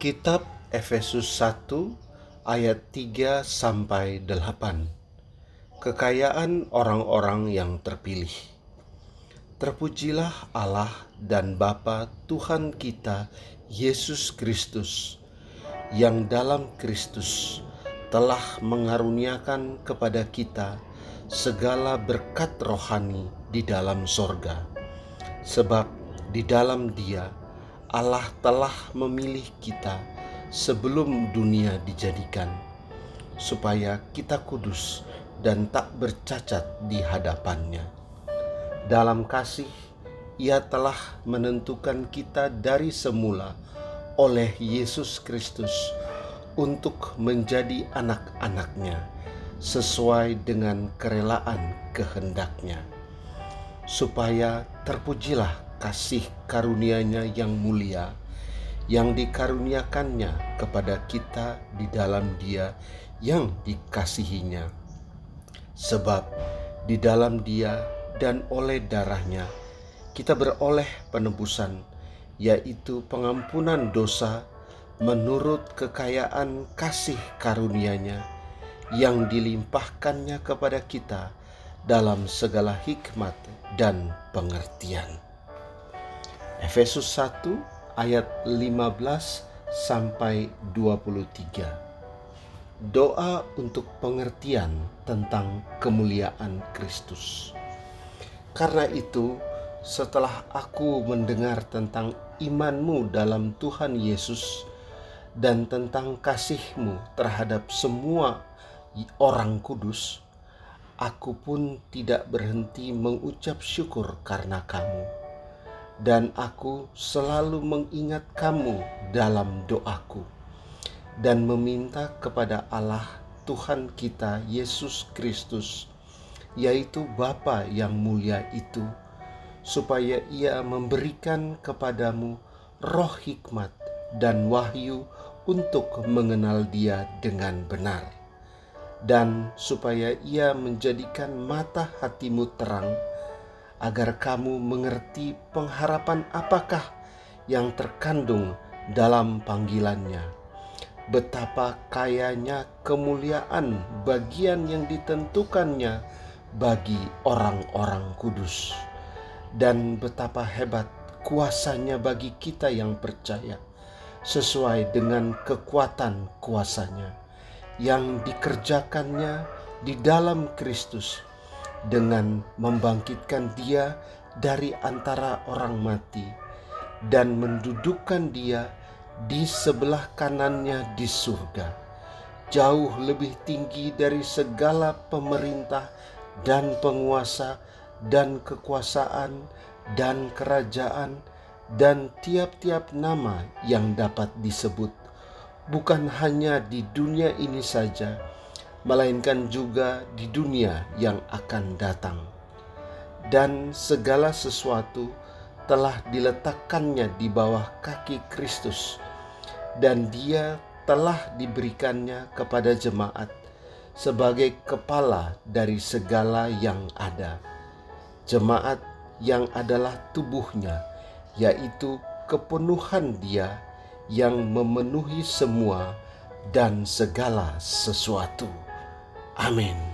Kitab Efesus 1 ayat 3 sampai 8. Kekayaan orang-orang yang terpilih. Terpujilah Allah dan Bapa Tuhan kita Yesus Kristus yang dalam Kristus telah mengaruniakan kepada kita segala berkat rohani di dalam sorga. Sebab di dalam Dia Allah telah memilih kita sebelum dunia dijadikan, supaya kita kudus dan tak bercacat di hadapannya. Dalam kasih, Ia telah menentukan kita dari semula oleh Yesus Kristus untuk menjadi anak-anaknya sesuai dengan kerelaan kehendaknya, supaya terpujilah kasih karunia-Nya yang mulia yang dikaruniakannya kepada kita di dalam Dia yang dikasihinya. Sebab di dalam Dia dan oleh darahnya kita beroleh penebusan, yaitu pengampunan dosa menurut kekayaan kasih karunia-Nya yang dilimpahkannya kepada kita dalam segala hikmat dan pengertian. Efesus 1 ayat 15 sampai 23. Doa untuk pengertian tentang kemuliaan Kristus. Karena itu, setelah aku mendengar tentang imanmu dalam Tuhan Yesus dan tentang kasihmu terhadap semua orang kudus, aku pun tidak berhenti mengucap syukur karena kamu dan aku selalu mengingat kamu dalam doaku dan meminta kepada Allah Tuhan kita Yesus Kristus yaitu Bapa yang mulia itu supaya ia memberikan kepadamu roh hikmat dan wahyu untuk mengenal dia dengan benar. Dan supaya ia menjadikan mata hatimu terang agar kamu mengerti pengharapan apakah yang terkandung dalam panggilannya. Betapa kayanya kemuliaan bagian yang ditentukannya bagi orang-orang kudus. Dan betapa hebat kuasanya bagi kita yang percaya sesuai dengan kekuatan kuasanya yang dikerjakannya di dalam Kristus dengan membangkitkan dia dari antara orang mati dan mendudukkan dia di sebelah kanannya di surga, jauh lebih tinggi dari segala pemerintah dan penguasa dan kekuasaan dan kerajaan dan tiap-tiap nama yang dapat disebut, bukan hanya di dunia ini saja, melainkan juga di dunia yang akan datang. Dan segala sesuatu telah diletakkannya di bawah kaki Kristus, dan Dia telah diberikannya kepada jemaat sebagai kepala dari segala yang ada. Jemaat yang adalah tubuhnya, yaitu kepenuhan Dia yang memenuhi semua dan segala sesuatu. Amen.